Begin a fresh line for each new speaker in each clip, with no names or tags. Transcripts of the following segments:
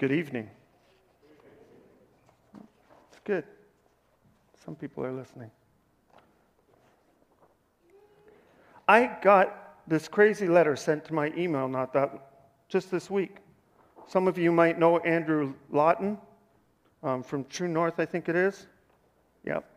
Good evening. It's good. Some people are listening. I got this crazy letter sent to my email not that just this week. Some of you might know Andrew Lawton um, from True North, I think it is. Yep.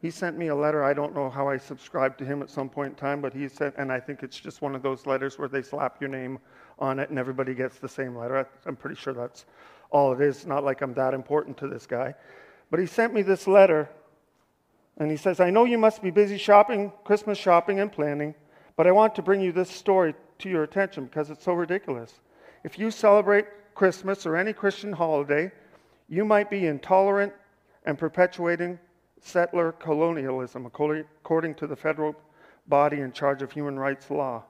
He sent me a letter. I don't know how I subscribed to him at some point in time, but he sent, and I think it's just one of those letters where they slap your name on it and everybody gets the same letter. I'm pretty sure that's all it is. Not like I'm that important to this guy. But he sent me this letter, and he says, I know you must be busy shopping, Christmas shopping and planning, but I want to bring you this story to your attention because it's so ridiculous. If you celebrate Christmas or any Christian holiday, you might be intolerant and perpetuating settler colonialism, according to the federal body in charge of human rights law.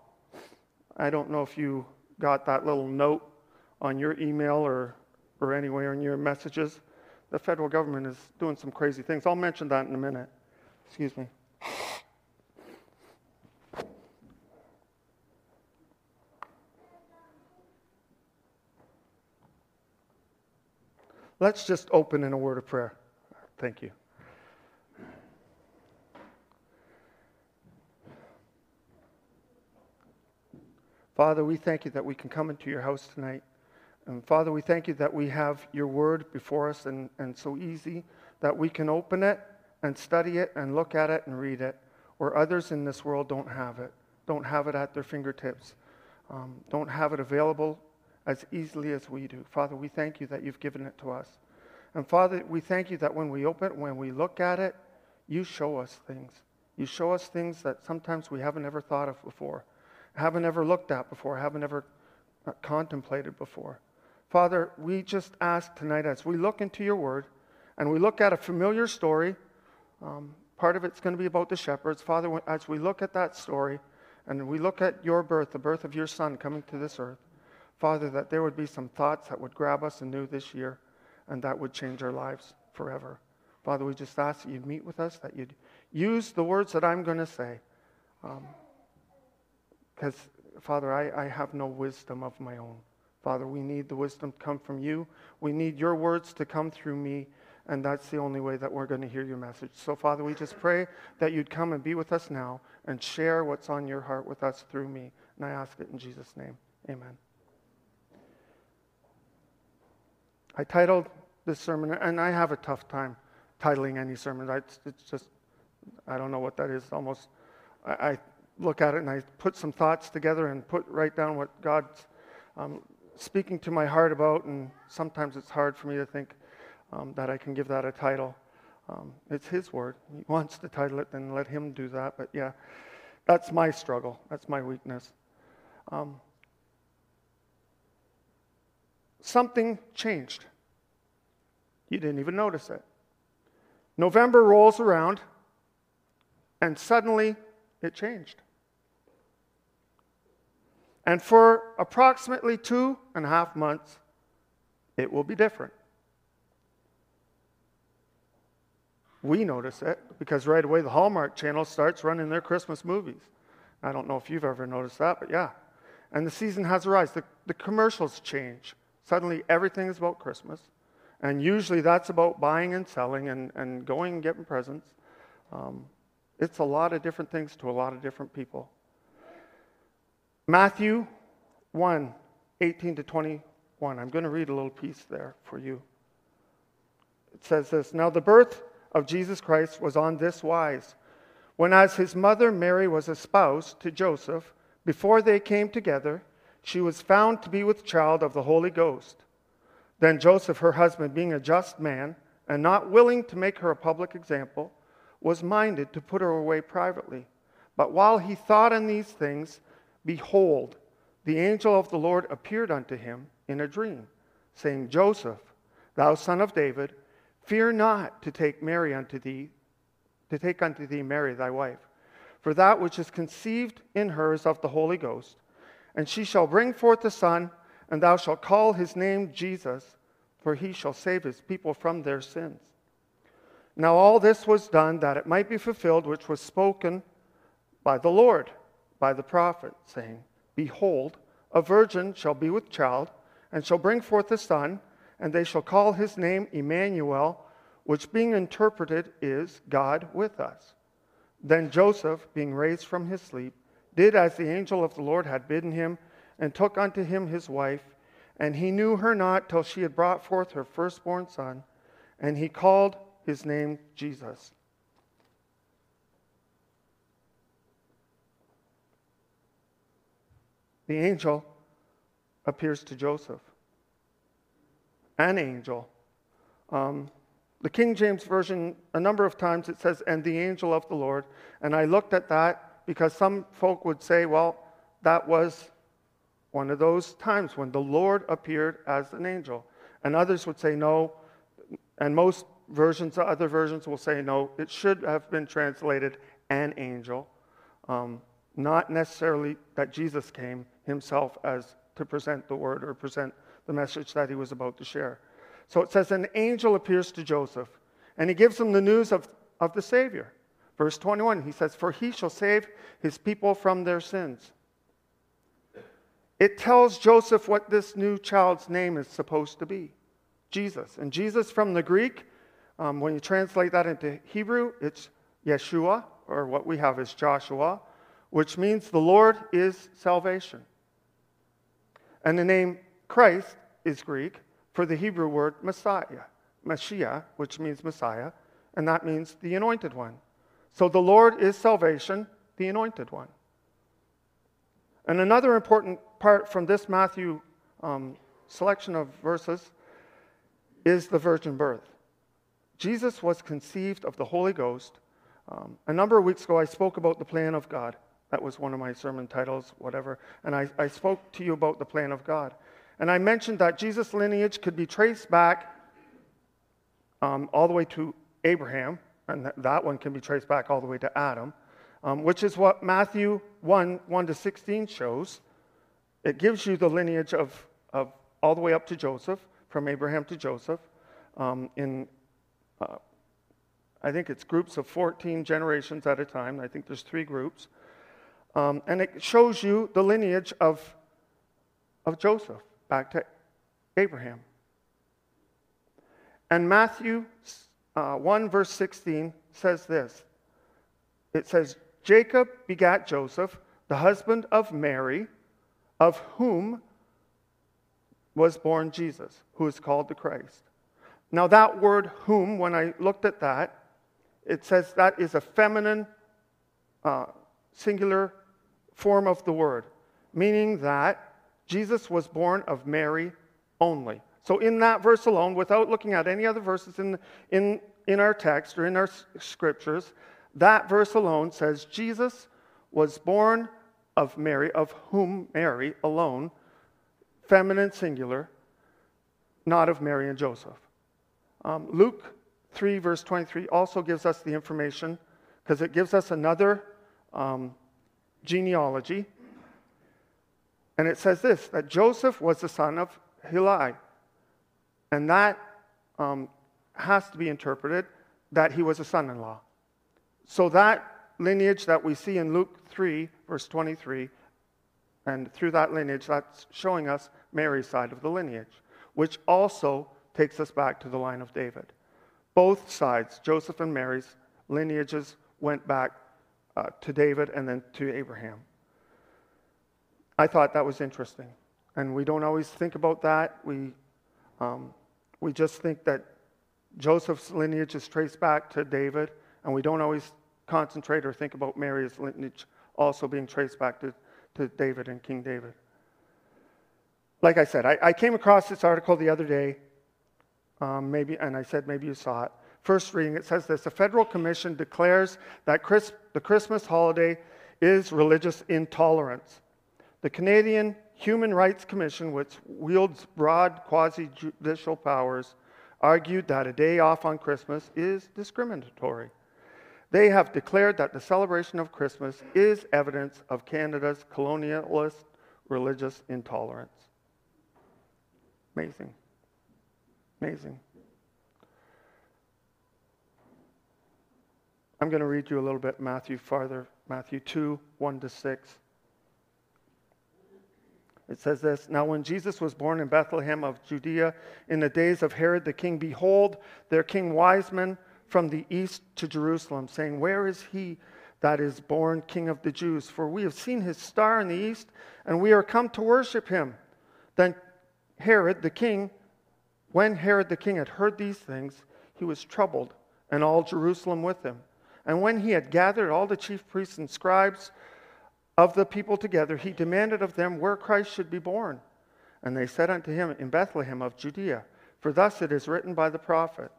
I don't know if you got that little note on your email or, or anywhere in your messages. The federal government is doing some crazy things. I'll mention that in a minute. Excuse me. Let's just open in a word of prayer. Thank you. Father, we thank you that we can come into your house tonight. And Father, we thank you that we have your word before us and, and so easy that we can open it and study it and look at it and read it, where others in this world don't have it, don't have it at their fingertips, um, don't have it available as easily as we do. Father, we thank you that you've given it to us. And Father, we thank you that when we open it, when we look at it, you show us things. You show us things that sometimes we haven't ever thought of before haven't ever looked at before, haven't ever contemplated before. Father, we just ask tonight as we look into your word and we look at a familiar story, um, part of it's going to be about the shepherds. Father, as we look at that story and we look at your birth, the birth of your son coming to this earth, Father, that there would be some thoughts that would grab us anew this year and that would change our lives forever. Father, we just ask that you'd meet with us, that you'd use the words that I'm going to say. Um, because, Father, I, I have no wisdom of my own. Father, we need the wisdom to come from you. We need your words to come through me, and that's the only way that we're going to hear your message. So, Father, we just pray that you'd come and be with us now and share what's on your heart with us through me. And I ask it in Jesus' name. Amen. I titled this sermon, and I have a tough time titling any sermon. it's just, I don't know what that is. Almost, I, I look at it and I put some thoughts together and put write down what God's um, speaking to my heart about. And sometimes it's hard for me to think um, that I can give that a title. Um, it's His word. He wants to title it, then let Him do that. But yeah, that's my struggle. That's my weakness. Um, something changed. You didn't even notice it. November rolls around, and suddenly it changed. And for approximately two and a half months, it will be different. We notice it because right away the Hallmark Channel starts running their Christmas movies. I don't know if you've ever noticed that, but yeah. And the season has arrived. The, the commercials change. Suddenly everything is about Christmas. And usually that's about buying and selling and, and going and getting presents. Um, it's a lot of different things to a lot of different people. Matthew 1 18 to 21. I'm going to read a little piece there for you. It says this Now the birth of Jesus Christ was on this wise. When, as his mother Mary was espoused to Joseph, before they came together, she was found to be with child of the Holy Ghost. Then Joseph, her husband, being a just man, and not willing to make her a public example, was minded to put her away privately. But while he thought on these things, Behold, the angel of the Lord appeared unto him in a dream, saying, Joseph, thou son of David, fear not to take Mary unto thee, to take unto thee Mary thy wife, for that which is conceived in her is of the Holy Ghost. And she shall bring forth a son, and thou shalt call his name Jesus, for he shall save his people from their sins. Now all this was done that it might be fulfilled which was spoken by the Lord by the prophet, saying, Behold, a virgin shall be with child, and shall bring forth a son, and they shall call his name Emmanuel, which being interpreted is God with us. Then Joseph, being raised from his sleep, did as the angel of the Lord had bidden him, and took unto him his wife, and he knew her not till she had brought forth her firstborn son, and he called his name Jesus. The angel appears to Joseph. An angel. Um, the King James Version, a number of times it says, and the angel of the Lord. And I looked at that because some folk would say, well, that was one of those times when the Lord appeared as an angel. And others would say, no. And most versions, other versions will say, no, it should have been translated an angel. Um, not necessarily that Jesus came himself as to present the word or present the message that he was about to share. So it says, An angel appears to Joseph, and he gives him the news of, of the Savior. Verse 21, he says, For he shall save his people from their sins. It tells Joseph what this new child's name is supposed to be Jesus. And Jesus from the Greek, um, when you translate that into Hebrew, it's Yeshua, or what we have is Joshua, which means the Lord is salvation. And the name Christ is Greek for the Hebrew word Messiah, Messiah, which means Messiah, and that means the anointed one. So the Lord is salvation, the anointed one. And another important part from this Matthew um, selection of verses is the virgin birth. Jesus was conceived of the Holy Ghost. Um, a number of weeks ago, I spoke about the plan of God. That was one of my sermon titles, whatever. And I, I spoke to you about the plan of God. And I mentioned that Jesus' lineage could be traced back um, all the way to Abraham, and that, one can be traced back all the way to Adam, um, which is what Matthew 1 1 to 16 shows. It gives you the lineage of, of all the way up to Joseph, from Abraham to Joseph, um, in uh, I think it's groups of 14 generations at a time. I think there's three groups. Um, and it shows you the lineage of, of Joseph back to Abraham. And Matthew uh, 1, verse 16 says this it says, Jacob begat Joseph, the husband of Mary, of whom was born Jesus, who is called the Christ. Now, that word whom, when I looked at that, it says that is a feminine uh, singular form of the word, meaning that Jesus was born of Mary only. So, in that verse alone, without looking at any other verses in, in, in our text or in our scriptures, that verse alone says Jesus was born of Mary, of whom Mary alone, feminine singular, not of Mary and Joseph. Um, Luke 3, verse 23, also gives us the information because it gives us another um, genealogy. And it says this that Joseph was the son of Heli. And that um, has to be interpreted that he was a son in law. So that lineage that we see in Luke 3, verse 23, and through that lineage, that's showing us Mary's side of the lineage, which also takes us back to the line of David. Both sides, Joseph and Mary's lineages, went back uh, to David and then to Abraham. I thought that was interesting. And we don't always think about that. We, um, we just think that Joseph's lineage is traced back to David, and we don't always concentrate or think about Mary's lineage also being traced back to, to David and King David. Like I said, I, I came across this article the other day, um, maybe, and I said maybe you saw it. First reading, it says this The federal commission declares that Chris, the Christmas holiday is religious intolerance. The Canadian Human Rights Commission, which wields broad quasi judicial powers, argued that a day off on Christmas is discriminatory. They have declared that the celebration of Christmas is evidence of Canada's colonialist religious intolerance. Amazing. Amazing. I'm going to read you a little bit Matthew farther, Matthew 2, 1 to 6. It says this Now, when Jesus was born in Bethlehem of Judea in the days of Herod the king, behold, there came wise men from the east to Jerusalem, saying, Where is he that is born king of the Jews? For we have seen his star in the east, and we are come to worship him. Then Herod the king, when Herod the king had heard these things, he was troubled, and all Jerusalem with him. And when he had gathered all the chief priests and scribes, of the people together, he demanded of them where Christ should be born. And they said unto him, In Bethlehem of Judea, for thus it is written by the prophet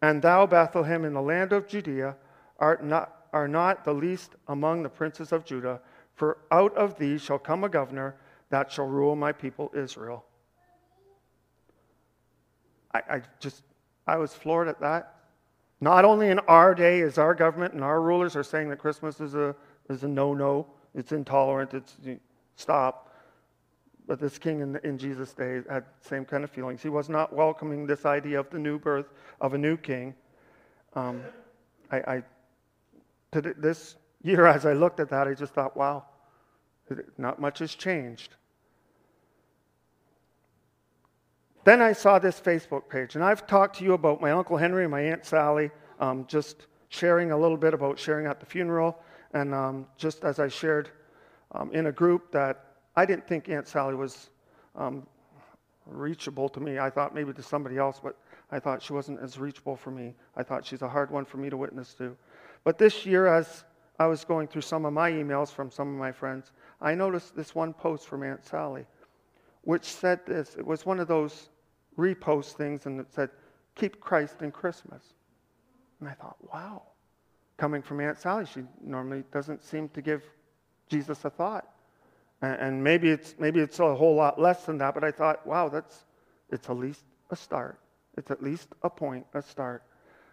And thou, Bethlehem, in the land of Judea, art not, are not the least among the princes of Judah, for out of thee shall come a governor that shall rule my people Israel. I, I just, I was floored at that. Not only in our day is our government and our rulers are saying that Christmas is a is a no no. It's intolerant. It's stop. But this king in, in Jesus' day had the same kind of feelings. He was not welcoming this idea of the new birth of a new king. Um, I, I this year, as I looked at that, I just thought, wow, not much has changed. Then I saw this Facebook page, and I've talked to you about my Uncle Henry and my Aunt Sally, um, just sharing a little bit about sharing at the funeral. And um, just as I shared um, in a group that I didn't think Aunt Sally was um, reachable to me. I thought maybe to somebody else, but I thought she wasn't as reachable for me. I thought she's a hard one for me to witness to. But this year, as I was going through some of my emails from some of my friends, I noticed this one post from Aunt Sally, which said this. It was one of those repost things, and it said, Keep Christ in Christmas. And I thought, wow coming from Aunt Sally. She normally doesn't seem to give Jesus a thought. And maybe it's, maybe it's a whole lot less than that, but I thought, wow, that's, it's at least a start. It's at least a point, a start.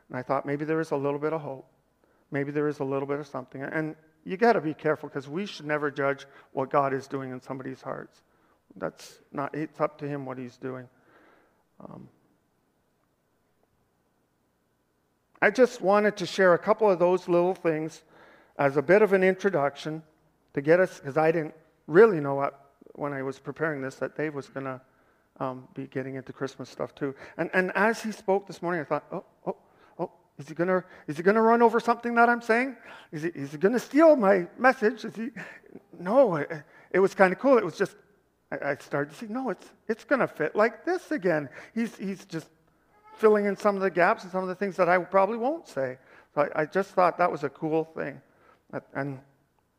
And I thought maybe there is a little bit of hope. Maybe there is a little bit of something. And you got to be careful because we should never judge what God is doing in somebody's hearts. That's not, it's up to Him what He's doing. Um, I just wanted to share a couple of those little things as a bit of an introduction to get us, because I didn't really know what, when I was preparing this that Dave was going to um, be getting into Christmas stuff too. And, and as he spoke this morning, I thought, oh, oh, oh, is he he gonna run over something that I'm saying? Is he, is he gonna steal my message? Is he? No, it, it was kind of cool. It was just I, I started to see, no, it's it's gonna fit like this again. He's he's just filling in some of the gaps and some of the things that I probably won't say. So I, I just thought that was a cool thing and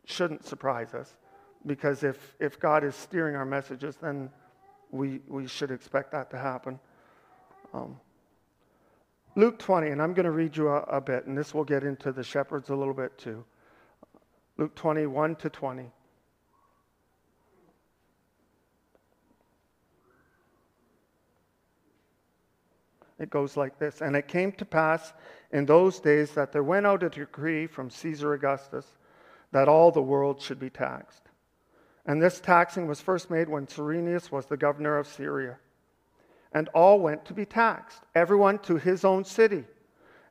shouldn't surprise us because if, if God is steering our messages, then we, we should expect that to happen. Um, Luke 20, and I'm going to read you a, a bit, and this will get into the shepherds a little bit too. Luke 21 to 20. It goes like this And it came to pass in those days that there went out a decree from Caesar Augustus that all the world should be taxed. And this taxing was first made when Cyrenius was the governor of Syria. And all went to be taxed, everyone to his own city.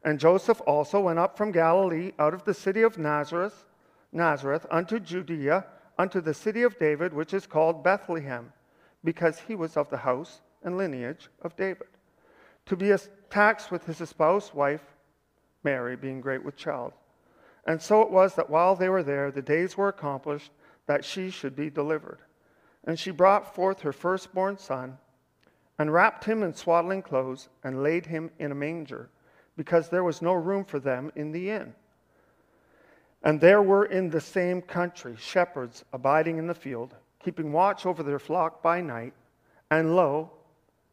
And Joseph also went up from Galilee out of the city of Nazareth, Nazareth unto Judea, unto the city of David, which is called Bethlehem, because he was of the house and lineage of David to be taxed with his espoused wife, Mary, being great with child. And so it was that while they were there, the days were accomplished that she should be delivered. And she brought forth her firstborn son, and wrapped him in swaddling clothes, and laid him in a manger, because there was no room for them in the inn. And there were in the same country shepherds abiding in the field, keeping watch over their flock by night. And lo,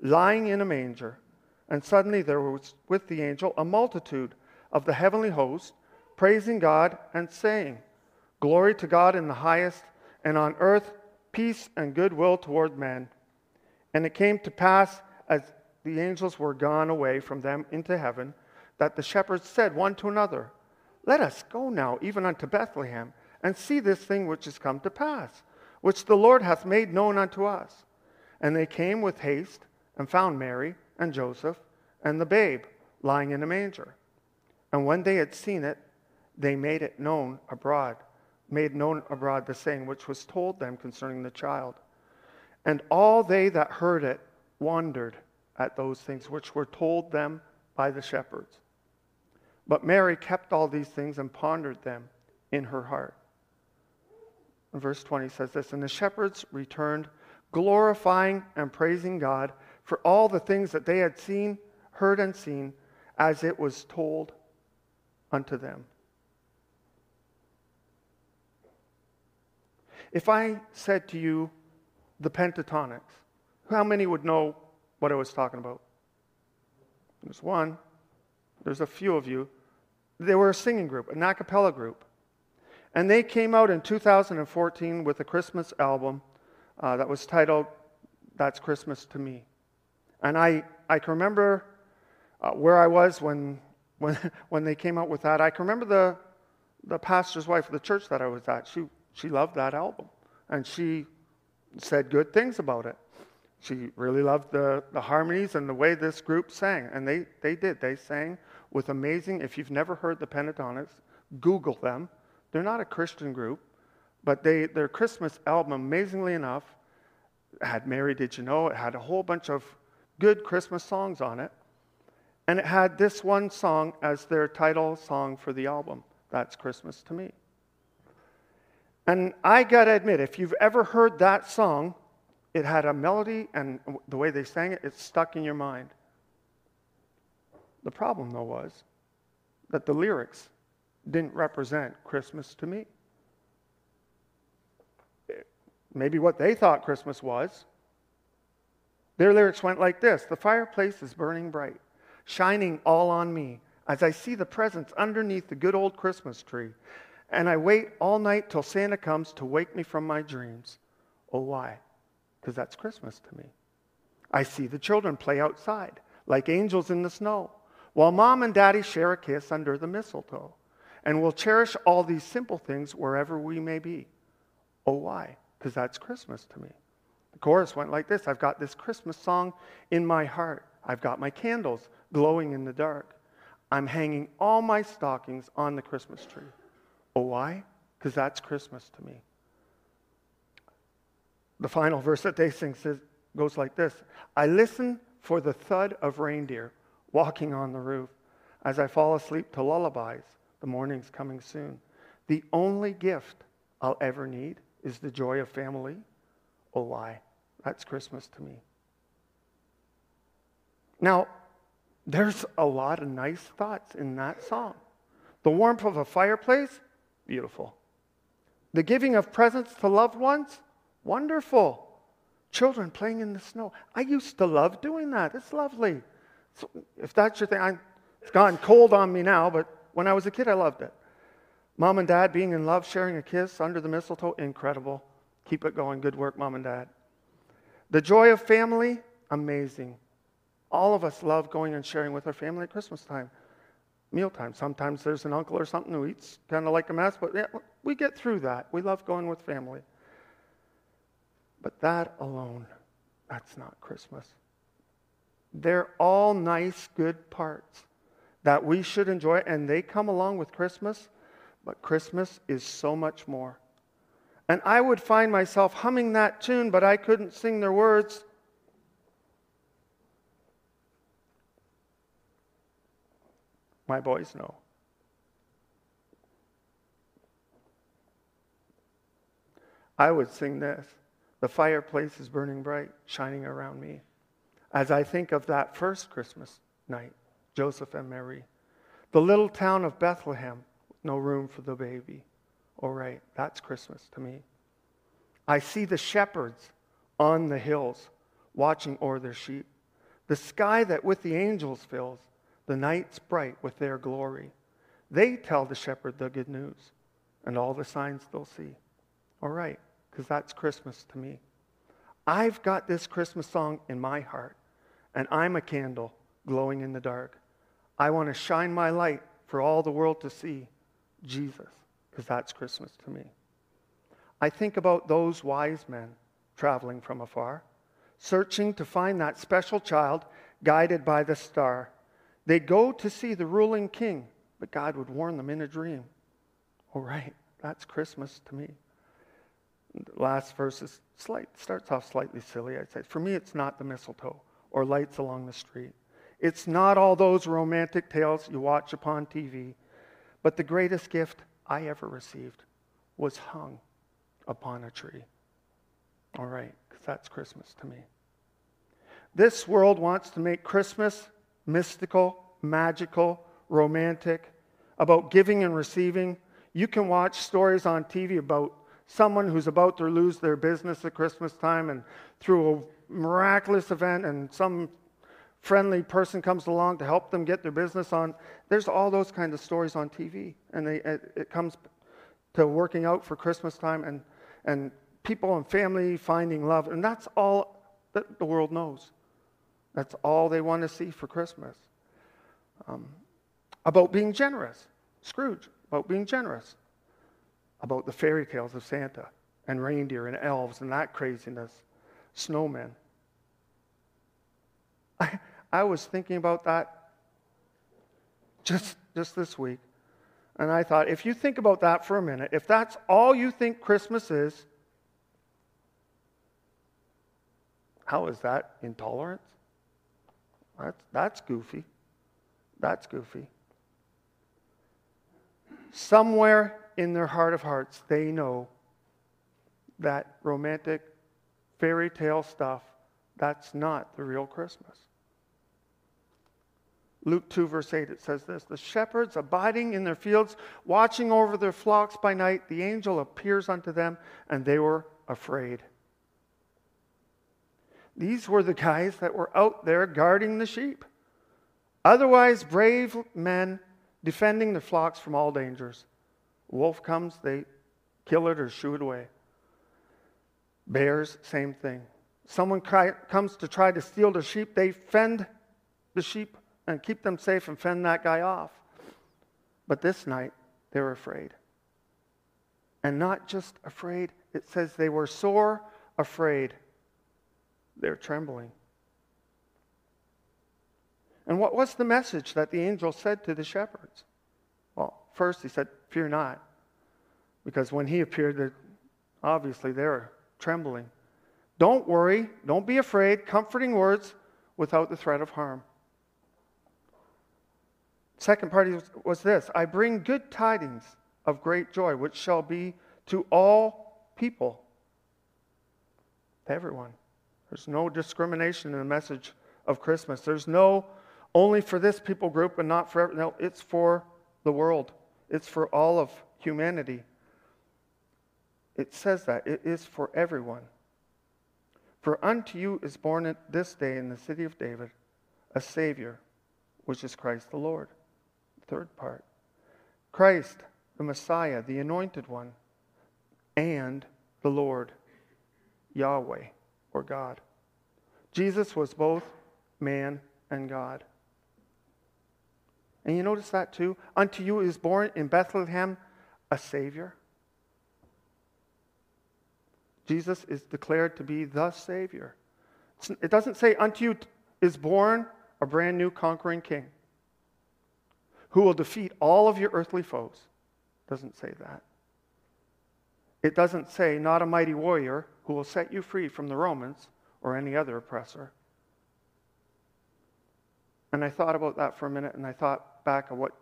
lying in a manger. And suddenly there was with the angel a multitude of the heavenly host, praising God and saying, Glory to God in the highest, and on earth peace and goodwill toward men. And it came to pass, as the angels were gone away from them into heaven, that the shepherds said one to another, Let us go now even unto Bethlehem, and see this thing which is come to pass, which the Lord hath made known unto us. And they came with haste and found Mary and Joseph and the babe lying in a manger. And when they had seen it, they made it known abroad, made known abroad the saying which was told them concerning the child. And all they that heard it wondered at those things which were told them by the shepherds. But Mary kept all these things and pondered them in her heart. And verse 20 says this And the shepherds returned, glorifying and praising God for all the things that they had seen, heard, and seen, as it was told unto them. If I said to you the Pentatonix, how many would know what I was talking about? There's one. There's a few of you. They were a singing group, an a cappella group. And they came out in 2014 with a Christmas album uh, that was titled That's Christmas to Me. And I, I can remember uh, where I was when, when, when they came out with that. I can remember the, the pastor's wife of the church that I was at. She, she loved that album. And she said good things about it. She really loved the, the harmonies and the way this group sang. And they, they did. They sang with amazing, if you've never heard the Pentatonix, Google them. They're not a Christian group, but they, their Christmas album, amazingly enough, had Mary Did You Know? It had a whole bunch of good Christmas songs on it. And it had this one song as their title song for the album. That's Christmas to Me. And I got to admit, if you've ever heard that song, it had a melody and the way they sang it, it's stuck in your mind. The problem, though, was that the lyrics didn't represent Christmas to me. Maybe what they thought Christmas was. Their lyrics went like this The fireplace is burning bright, shining all on me as I see the presents underneath the good old Christmas tree. And I wait all night till Santa comes to wake me from my dreams. Oh, why? Because that's Christmas to me. I see the children play outside like angels in the snow, while mom and daddy share a kiss under the mistletoe and we'll cherish all these simple things wherever we may be. Oh, why? Because that's Christmas to me. Chorus went like this I've got this Christmas song in my heart. I've got my candles glowing in the dark. I'm hanging all my stockings on the Christmas tree. Oh, why? Because that's Christmas to me. The final verse that they sing says, goes like this I listen for the thud of reindeer walking on the roof as I fall asleep to lullabies the morning's coming soon. The only gift I'll ever need is the joy of family. Oh, why? That's Christmas to me. Now, there's a lot of nice thoughts in that song. The warmth of a fireplace, beautiful. The giving of presents to loved ones, wonderful. Children playing in the snow. I used to love doing that. It's lovely. So if that's your thing, I'm, it's gone cold on me now, but when I was a kid, I loved it. Mom and dad being in love, sharing a kiss under the mistletoe, incredible. Keep it going. Good work, mom and dad. The joy of family, amazing. All of us love going and sharing with our family at Christmas time, mealtime. Sometimes there's an uncle or something who eats kind of like a mess, but yeah, we get through that. We love going with family. But that alone, that's not Christmas. They're all nice, good parts that we should enjoy, and they come along with Christmas, but Christmas is so much more. And I would find myself humming that tune, but I couldn't sing their words. My boys know. I would sing this The fireplace is burning bright, shining around me. As I think of that first Christmas night, Joseph and Mary. The little town of Bethlehem, no room for the baby. All right, that's Christmas to me. I see the shepherds on the hills watching o'er their sheep. The sky that with the angels fills, the nights bright with their glory. They tell the shepherd the good news and all the signs they'll see. All right, because that's Christmas to me. I've got this Christmas song in my heart, and I'm a candle glowing in the dark. I want to shine my light for all the world to see Jesus, because that's Christmas to me. I think about those wise men traveling from afar, searching to find that special child guided by the star. They go to see the ruling king, but God would warn them in a dream. All right, that's Christmas to me. The last verse is slight, starts off slightly silly, I'd say. For me, it's not the mistletoe or lights along the street. It's not all those romantic tales you watch upon TV, but the greatest gift I ever received was hung upon a tree. All right, because that's Christmas to me. This world wants to make Christmas mystical, magical, romantic, about giving and receiving. You can watch stories on TV about someone who's about to lose their business at Christmas time and through a miraculous event and some friendly person comes along to help them get their business on. There's all those kinds of stories on TV, and they, it, it comes to working out for Christmas time and, and people and family finding love, and that's all that the world knows. That's all they want to see for Christmas. Um, about being generous, Scrooge, about being generous, about the fairy tales of Santa and reindeer and elves and that craziness, snowmen. I, I was thinking about that just, just this week. And I thought, if you think about that for a minute, if that's all you think Christmas is, how is that intolerance? That's, that's goofy. That's goofy. Somewhere in their heart of hearts, they know that romantic fairy tale stuff, that's not the real Christmas. Luke 2, verse 8, it says this The shepherds abiding in their fields, watching over their flocks by night, the angel appears unto them, and they were afraid. These were the guys that were out there guarding the sheep. Otherwise, brave men defending their flocks from all dangers. Wolf comes, they kill it or shoo it away. Bears, same thing. Someone cry, comes to try to steal the sheep, they fend the sheep and keep them safe and fend that guy off. But this night, they were afraid. And not just afraid, it says they were sore afraid. They're trembling. And what was the message that the angel said to the shepherds? Well, first he said, Fear not. Because when he appeared, obviously they were trembling. Don't worry, don't be afraid, comforting words without the threat of harm. Second part was this I bring good tidings of great joy, which shall be to all people, everyone. There's no discrimination in the message of Christmas. There's no only for this people group and not for everyone. No, it's for the world. It's for all of humanity. It says that. It is for everyone. For unto you is born this day in the city of David a Savior, which is Christ the Lord. Third part Christ, the Messiah, the anointed one, and the Lord, Yahweh, or God. Jesus was both man and God. And you notice that too? Unto you is born in Bethlehem a Savior. Jesus is declared to be the Savior. It doesn't say, Unto you is born a brand new conquering king who will defeat all of your earthly foes. Doesn't say that. It doesn't say, not a mighty warrior who will set you free from the Romans or any other oppressor. And I thought about that for a minute, and I thought back of what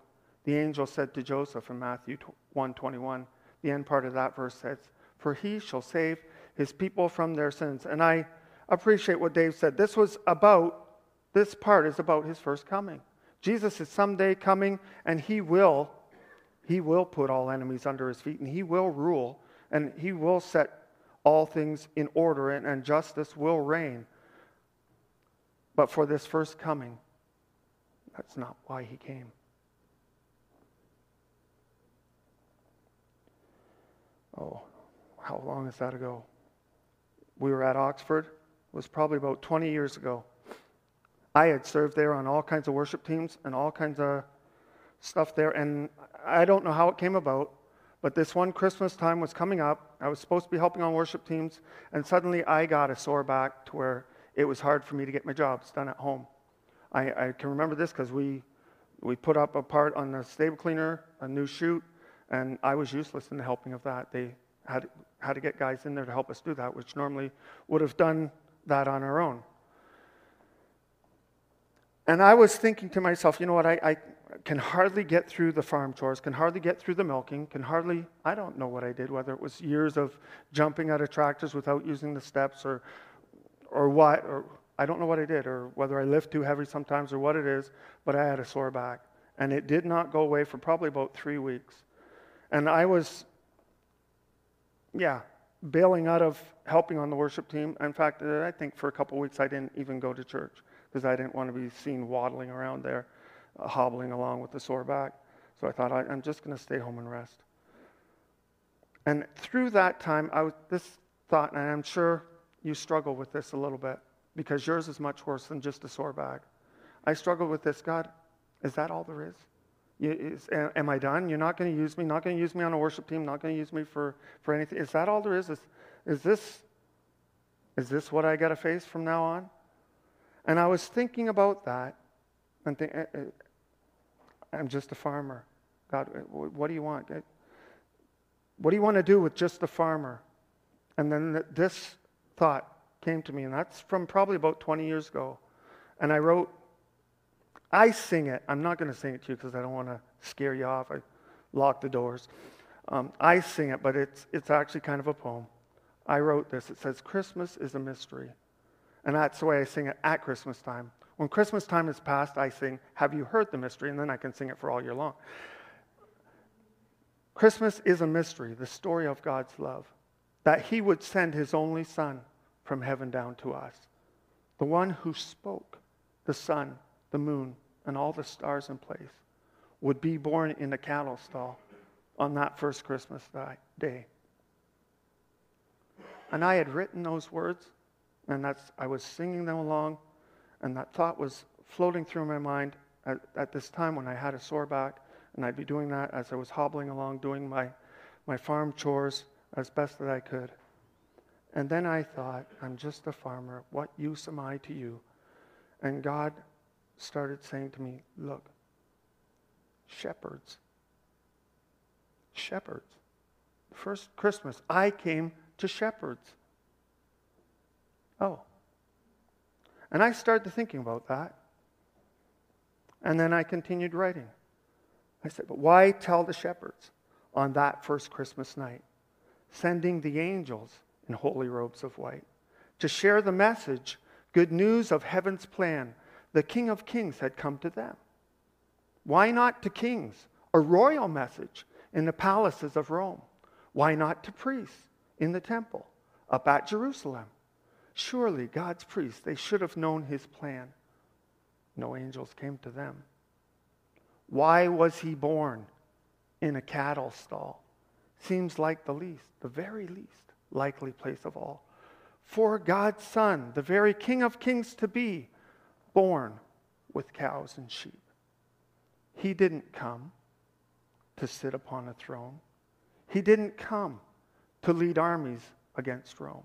the angel said to Joseph in Matthew 1:21. The end part of that verse says, "For he shall save his people from their sins." And I appreciate what Dave said. This was about this part is about his first coming. Jesus is someday coming and he will he will put all enemies under his feet and he will rule and he will set all things in order and, and justice will reign. But for this first coming, that's not why he came. Oh, how long is that ago? We were at Oxford. It was probably about 20 years ago. I had served there on all kinds of worship teams and all kinds of stuff there. And I don't know how it came about, but this one Christmas time was coming up. I was supposed to be helping on worship teams, and suddenly I got a sore back to where it was hard for me to get my jobs done at home. I, I can remember this because we, we put up a part on the stable cleaner, a new chute, and I was useless in the helping of that. They had, had to get guys in there to help us do that, which normally would have done that on our own. And I was thinking to myself, you know what, I, I can hardly get through the farm chores, can hardly get through the milking, can hardly, I don't know what I did, whether it was years of jumping out of tractors without using the steps or, or what, or I don't know what I did, or whether I lift too heavy sometimes or what it is, but I had a sore back. And it did not go away for probably about three weeks. And I was, yeah, bailing out of helping on the worship team. In fact, I think for a couple weeks I didn't even go to church because I didn't want to be seen waddling around there, uh, hobbling along with the sore back. So I thought, I, am just going to stay home and rest. And through that time, I was, this thought, and I'm sure you struggle with this a little bit because yours is much worse than just a sore back. I struggled with this. God, is that all there is? You, is am I done? You're not going to use me, not going to use me on a worship team, not going to use me for, for anything. Is that all there is? Is, is, this, is this what I got to face from now on? And I was thinking about that and think, eh, eh, I'm just a farmer. God, eh, what do you want? What do you want to do with just a farmer? And then this thought came to me, and that's from probably about 20 years ago. And I wrote, I sing it. I'm not going to sing it to you because I don't want to scare you off. I lock the doors. Um, I sing it, but it's, it's actually kind of a poem. I wrote this. It says, Christmas is a mystery. And that's the way I sing it at Christmas time. When Christmas time is past, I sing, Have you heard the mystery? And then I can sing it for all year long. Christmas is a mystery, the story of God's love, that He would send His only Son from heaven down to us, the one who spoke the sun, the moon, and all the stars in place, would be born in a cattle stall on that first Christmas day. And I had written those words and that's, I was singing them along, and that thought was floating through my mind at, at this time when I had a sore back, and I'd be doing that as I was hobbling along doing my, my farm chores as best that I could. And then I thought, I'm just a farmer. What use am I to you? And God started saying to me, Look, shepherds. Shepherds. First Christmas, I came to shepherds. Oh. And I started thinking about that. And then I continued writing. I said, But why tell the shepherds on that first Christmas night, sending the angels in holy robes of white to share the message, good news of heaven's plan? The King of Kings had come to them. Why not to kings? A royal message in the palaces of Rome. Why not to priests in the temple up at Jerusalem? Surely God's priests, they should have known his plan. No angels came to them. Why was he born in a cattle stall? Seems like the least, the very least likely place of all. For God's Son, the very King of Kings to be, born with cows and sheep. He didn't come to sit upon a throne. He didn't come to lead armies against Rome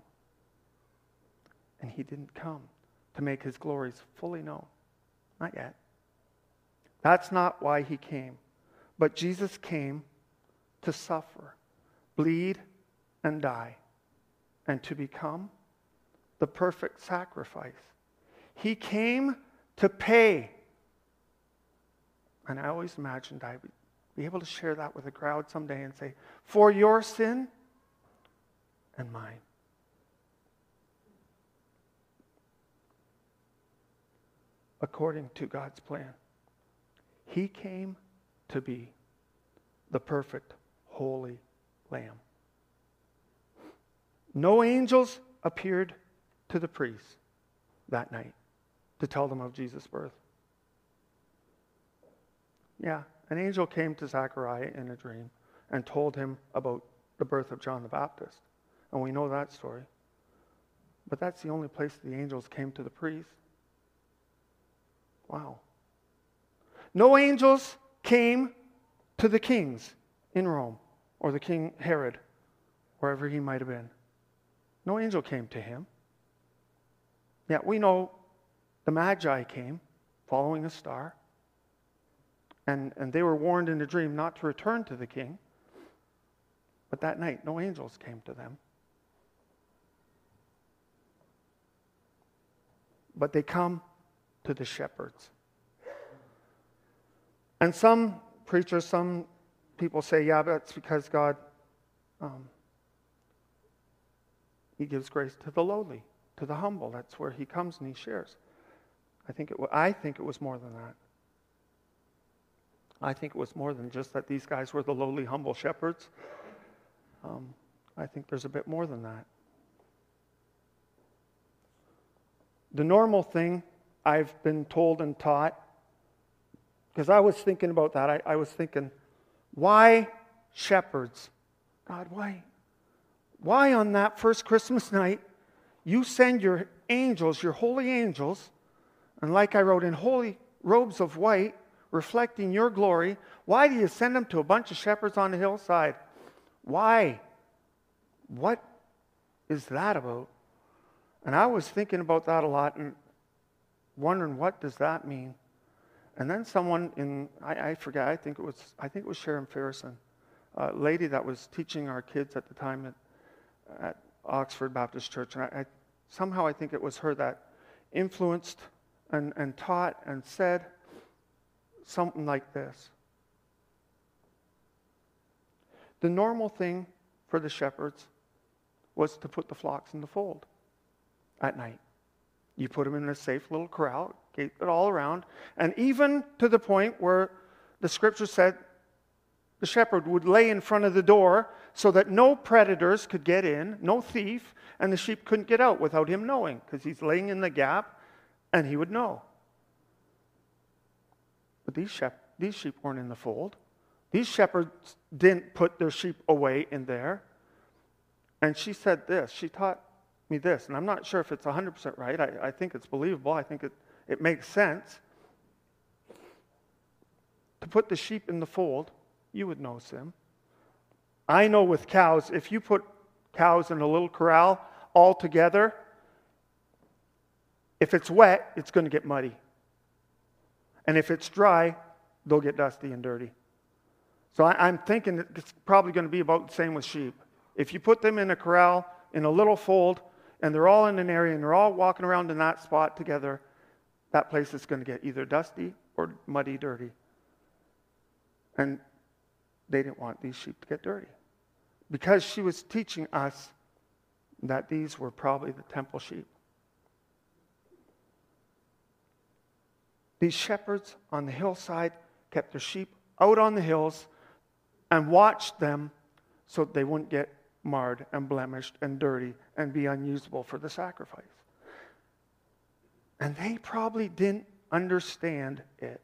and he didn't come to make his glories fully known. Not yet. That's not why he came. But Jesus came to suffer, bleed, and die, and to become the perfect sacrifice. He came to pay. And I always imagined I would be able to share that with a crowd someday and say, For your sin and mine. According to God's plan. He came to be the perfect, holy Lamb. No angels appeared to the priests that night to tell them of Jesus' birth. Yeah, an angel came to Zechariah in a dream and told him about the birth of John the Baptist. and we know that story. But that's the only place the angels came to the priest. Wow. No angels came to the kings in Rome or the king Herod, wherever he might have been. No angel came to him. Yet we know the Magi came following a star, and, and they were warned in a dream not to return to the king. But that night, no angels came to them. But they come to the shepherds. And some preachers, some people say, yeah, that's because God, um, He gives grace to the lowly, to the humble. That's where He comes and He shares. I think it, I think it was more than that. I think it was more than just that these guys were the lowly, humble shepherds. Um, I think there's a bit more than that. The normal thing I've been told and taught, because I was thinking about that, I, I was thinking, why shepherds? God, why? Why on that first Christmas night you send your angels, your holy angels, and like I wrote, in holy robes of white, reflecting your glory, why do you send them to a bunch of shepherds on the hillside? Why? What is that about? And I was thinking about that a lot and wondering what does that mean. And then someone in I, I forget I think it was I think it was Sharon Farrison, a lady that was teaching our kids at the time at, at Oxford Baptist Church, and I, I, somehow I think it was her that influenced and, and taught and said something like this. The normal thing for the shepherds was to put the flocks in the fold at night. You put them in a safe little corral, gate it all around, and even to the point where the scripture said the shepherd would lay in front of the door so that no predators could get in, no thief, and the sheep couldn't get out without him knowing because he's laying in the gap and he would know. But these, shep- these sheep weren't in the fold. These shepherds didn't put their sheep away in there. And she said this. She taught me this, and I'm not sure if it's 100% right. I, I think it's believable. I think it, it makes sense. To put the sheep in the fold, you would know, Sim. I know with cows, if you put cows in a little corral all together, if it's wet, it's going to get muddy. And if it's dry, they'll get dusty and dirty. So I, am thinking it's probably going to be about the same with sheep. If you put them in a corral, in a little fold, and they're all in an area and they're all walking around in that spot together, that place is going to get either dusty or muddy, dirty. And they didn't want these sheep to get dirty. Because she was teaching us that these were probably the temple sheep. These shepherds on the hillside kept their sheep out on the hills and watched them so they wouldn't get marred and blemished and dirty and be unusable for the sacrifice. And they probably didn't understand it,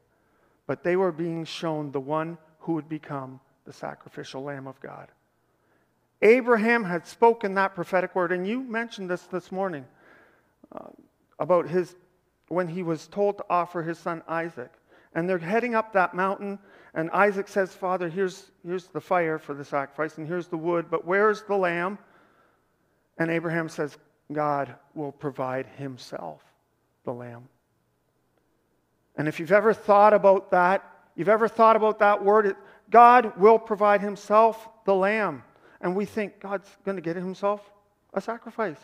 but they were being shown the one who would become the sacrificial Lamb of God. Abraham had spoken that prophetic word, and you mentioned this this morning uh, about his when he was told to offer his son Isaac. And they're heading up that mountain, and Isaac says, Father, here's, here's the fire for the sacrifice, and here's the wood, but where's the lamb? And Abraham says, God will provide himself the lamb. And if you've ever thought about that, you've ever thought about that word, it, God will provide himself the lamb. And we think God's going to get himself a sacrifice.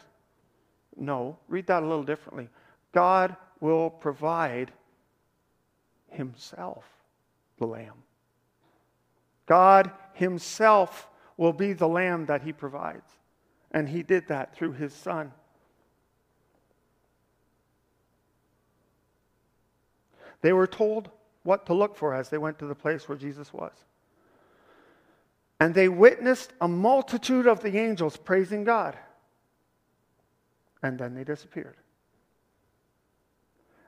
No, read that a little differently. God will provide himself the lamb. God himself will be the lamb that he provides. And he did that through his son. They were told what to look for as they went to the place where Jesus was. And they witnessed a multitude of the angels praising God. And then they disappeared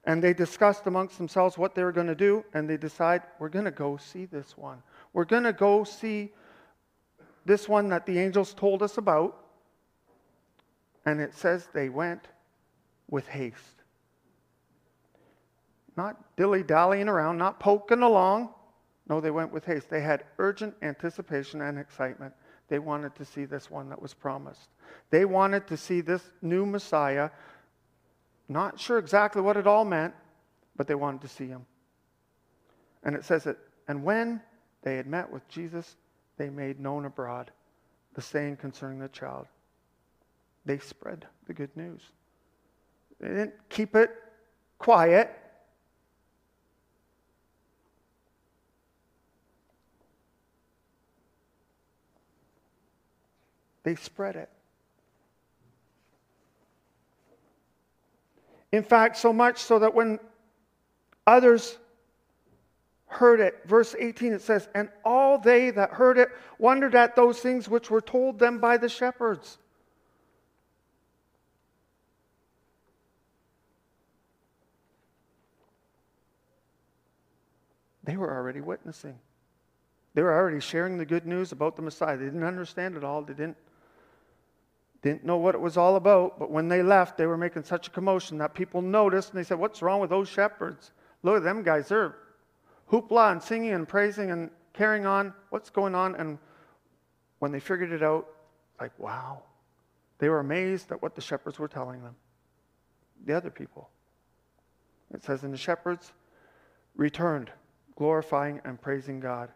and they discussed amongst themselves what they were going to do, and they decide, we're going to go see this one. We're going to go see this one that the angels told us about, And it says they went with haste. Not dilly dallying around, not poking along. No, they went with haste. They had urgent anticipation and excitement. They wanted to see this one that was promised. They wanted to see this new Messiah. Not sure exactly what it all meant, but they wanted to see him. And it says that, and when they had met with Jesus, they made known abroad the saying concerning the child. They spread the good news. They didn't keep it quiet. They spread it. In fact, so much so that when others heard it, verse 18 it says, And all they that heard it wondered at those things which were told them by the shepherds. They were already witnessing. They were already sharing the good news about the Messiah. They didn't understand it all. They didn't didn't know what it was all about, but when they left, they were making such a commotion that people noticed and they said, What's wrong with those shepherds? Look at them guys. They're hoopla and singing and praising and carrying on. What's going on? And when they figured it out, like, wow. They were amazed at what the shepherds were telling them. The other people. It says, And the shepherds returned, glorifying and praising God.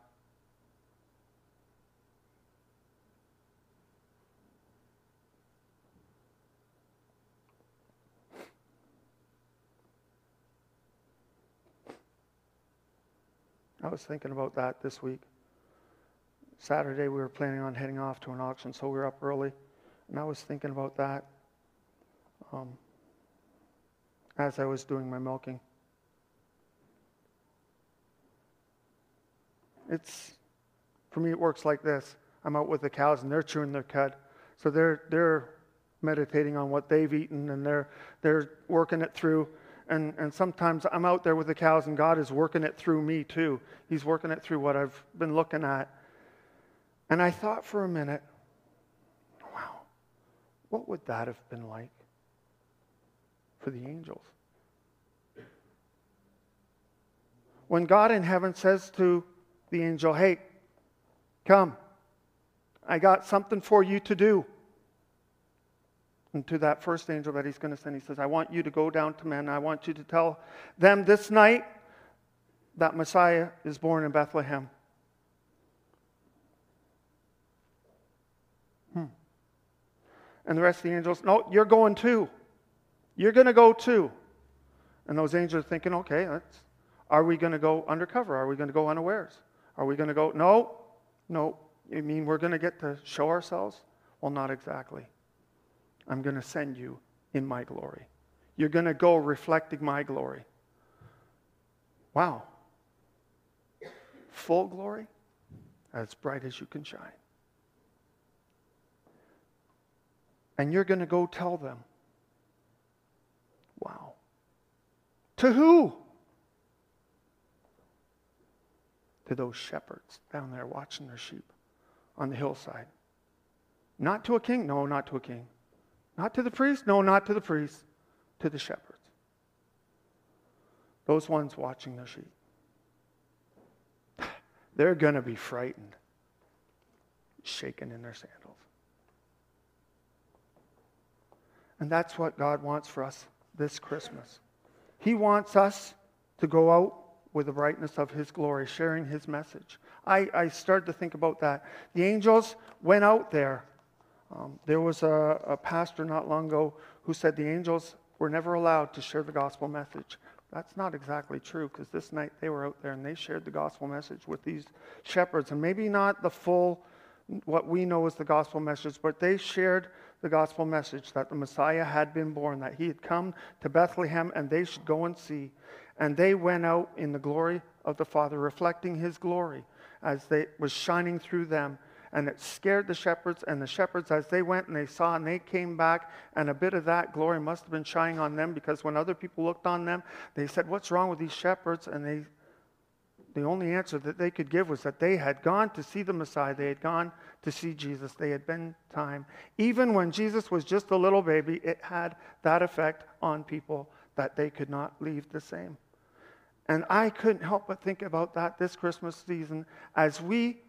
I was thinking about that this week. Saturday, we were planning on heading off to an auction, so we were up early. And I was thinking about that um, as I was doing my milking. It's, for me, it works like this I'm out with the cows, and they're chewing their cud. So they're, they're meditating on what they've eaten, and they're, they're working it through and, and sometimes I'm out there with the cows and God is working it through me too. He's working it through what I've been looking at. And I thought for a minute, wow, what would that have been like for the angels? When God in heaven says to the angel, hey, come, I got something for you to do. And to that first angel that he's going to send, he says, I want you to go down to men. I want you to tell them this night that Messiah is born in Bethlehem. Hmm. And the rest of the angels, no, you're going too. You're going to go too. And those angels are thinking, okay, are we going to go undercover? Are we going to go unawares? Are we going to go, no, no. You mean we're going to get to show ourselves? Well, not exactly. I'm going to send you in my glory. You're going to go reflecting my glory. Wow. Full glory, as bright as you can shine. And you're going to go tell them. Wow. To who? To those shepherds down there watching their sheep on the hillside. Not to a king? No, not to a king. Not to the priest? No, not to the priest. To the shepherds. Those ones watching their sheep. They're going to be frightened, shaken in their sandals. And that's what God wants for us this Christmas. He wants us to go out with the brightness of His glory, sharing His message. I, I started to think about that. The angels went out there um, there was a, a pastor not long ago who said the angels were never allowed to share the gospel message. That's not exactly true because this night they were out there and they shared the gospel message with these shepherds. And maybe not the full, what we know as the gospel message, but they shared the gospel message that the Messiah had been born, that he had come to Bethlehem and they should go and see. And they went out in the glory of the Father, reflecting his glory as they was shining through them and it scared the shepherds. And the shepherds, as they went and they saw and they came back, and a bit of that glory must have been shining on them because when other people looked on them, they said, What's wrong with these shepherds? And they the only answer that they could give was that they had gone to see the Messiah. They had gone to see Jesus. They had been time. Even when Jesus was just a little baby, it had that effect on people that they could not leave the same. And I couldn't help but think about that this Christmas season as we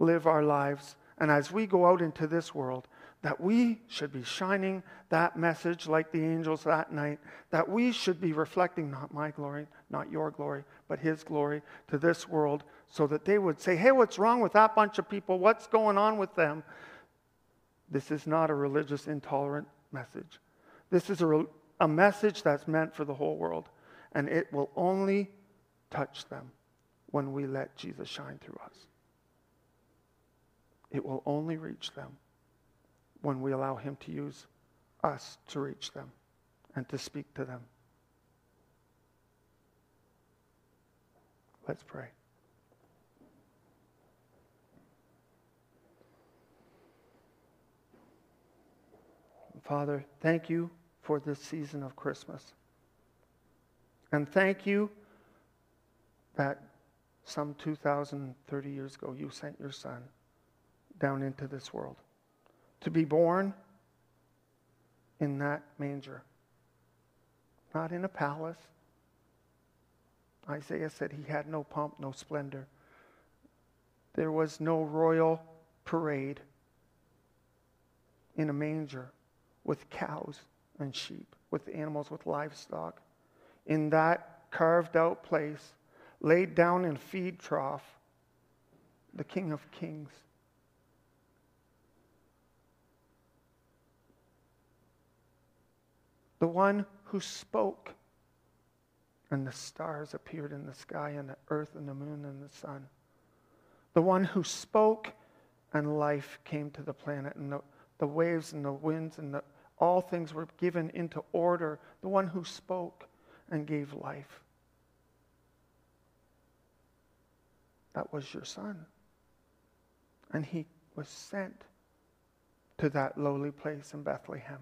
live our lives and as we go out into this world that we should be shining that message like the angels that night, that we should be reflecting not my glory, not your glory, but his glory to this world, so that they would say, Hey, what's wrong with that bunch of people? What's going on with them? This is not a religious, intolerant message. This is a, a message that's meant for the whole world, and it will only touch them when we let Jesus shine through us. It will only reach them when we allow Him to use us to reach them and to speak to them. Let's pray. Father, thank you for this season of Christmas. And thank you that some 2,030 years ago you sent your Son down into this world to be born in that manger, not in a palace. Isaiah said he had no pomp, no splendor. There was no royal parade in a manger with cows and sheep, with animals, with livestock. In that carved out place, laid down in feed trough, the King of Kings the one who spoke. And the stars appeared in the sky, and the earth, and the moon, and the sun. The one who spoke, and life came to the planet, and the, the waves, and the winds, and the, all things were given into order. The one who spoke and gave life. That was your son. And he was sent to that lowly place in Bethlehem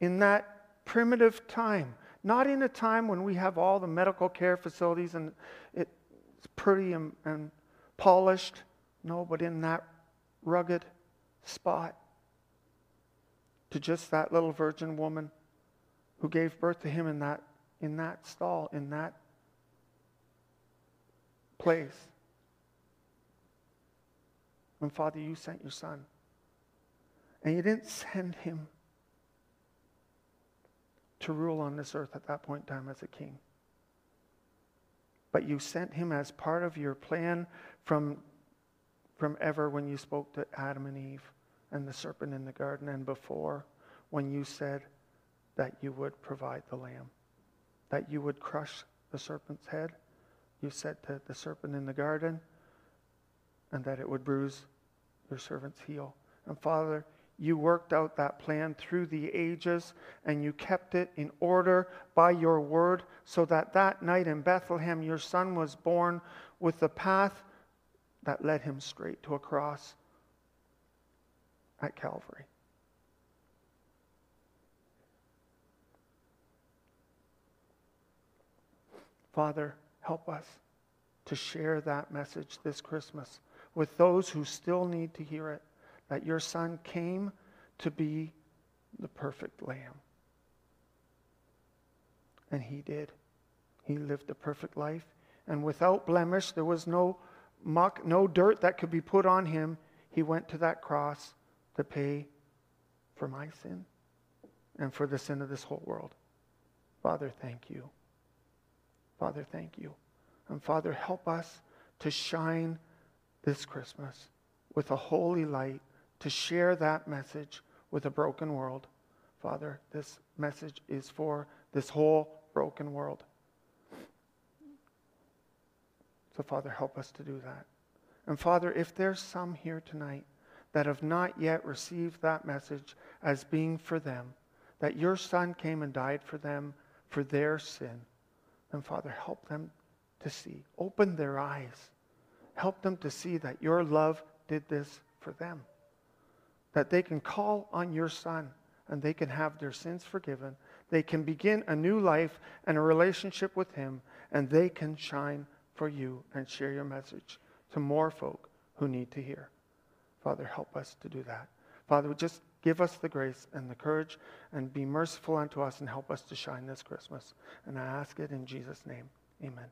in that primitive time, not in a time when we have all the medical care facilities and it's pretty and, and polished. No, but in that rugged spot to just that little virgin woman who gave birth to him in that, in that stall, in that place. And Father, you sent your son. And you didn't send him to rule on this earth at that point in time as a king. But you sent him as part of your plan from, from ever when you spoke to Adam and Eve and the serpent in the garden and before when you said that you would provide the lamb, that you would crush the serpent's head. You said to the serpent in the garden, and that it would bruise your servant's heel. And Father, you worked out that plan through the ages and you kept it in order by your word so that that night in Bethlehem your son was born with the path that led him straight to a cross at Calvary. Father, help us to share that message this Christmas with those who still need to hear it that your son came to be the perfect lamb. And he did. He lived a perfect life. And without blemish, there was no muck, no dirt that could be put on him. He went to that cross to pay for my sin and for the sin of this whole world. Father, thank you. Father, thank you. And Father, help us to shine this Christmas with a holy light to share that message with a broken world. Father, this message is for this whole broken world. So, Father, help us to do that. And, Father, if there's some here tonight that have not yet received that message as being for them, that your Son came and died for them for their sin, then, Father, help them to see. Open their eyes. Help them to see that your love did this for them that they can call on your Son and they can have their sins forgiven, they can begin a new life and a relationship with Him, and they can shine for you and share your message to more folk who need to hear. Father, help us to do that. Father, just give us the grace and the courage and be merciful unto us and help us to shine this Christmas. And I ask it in Jesus' name. Amen.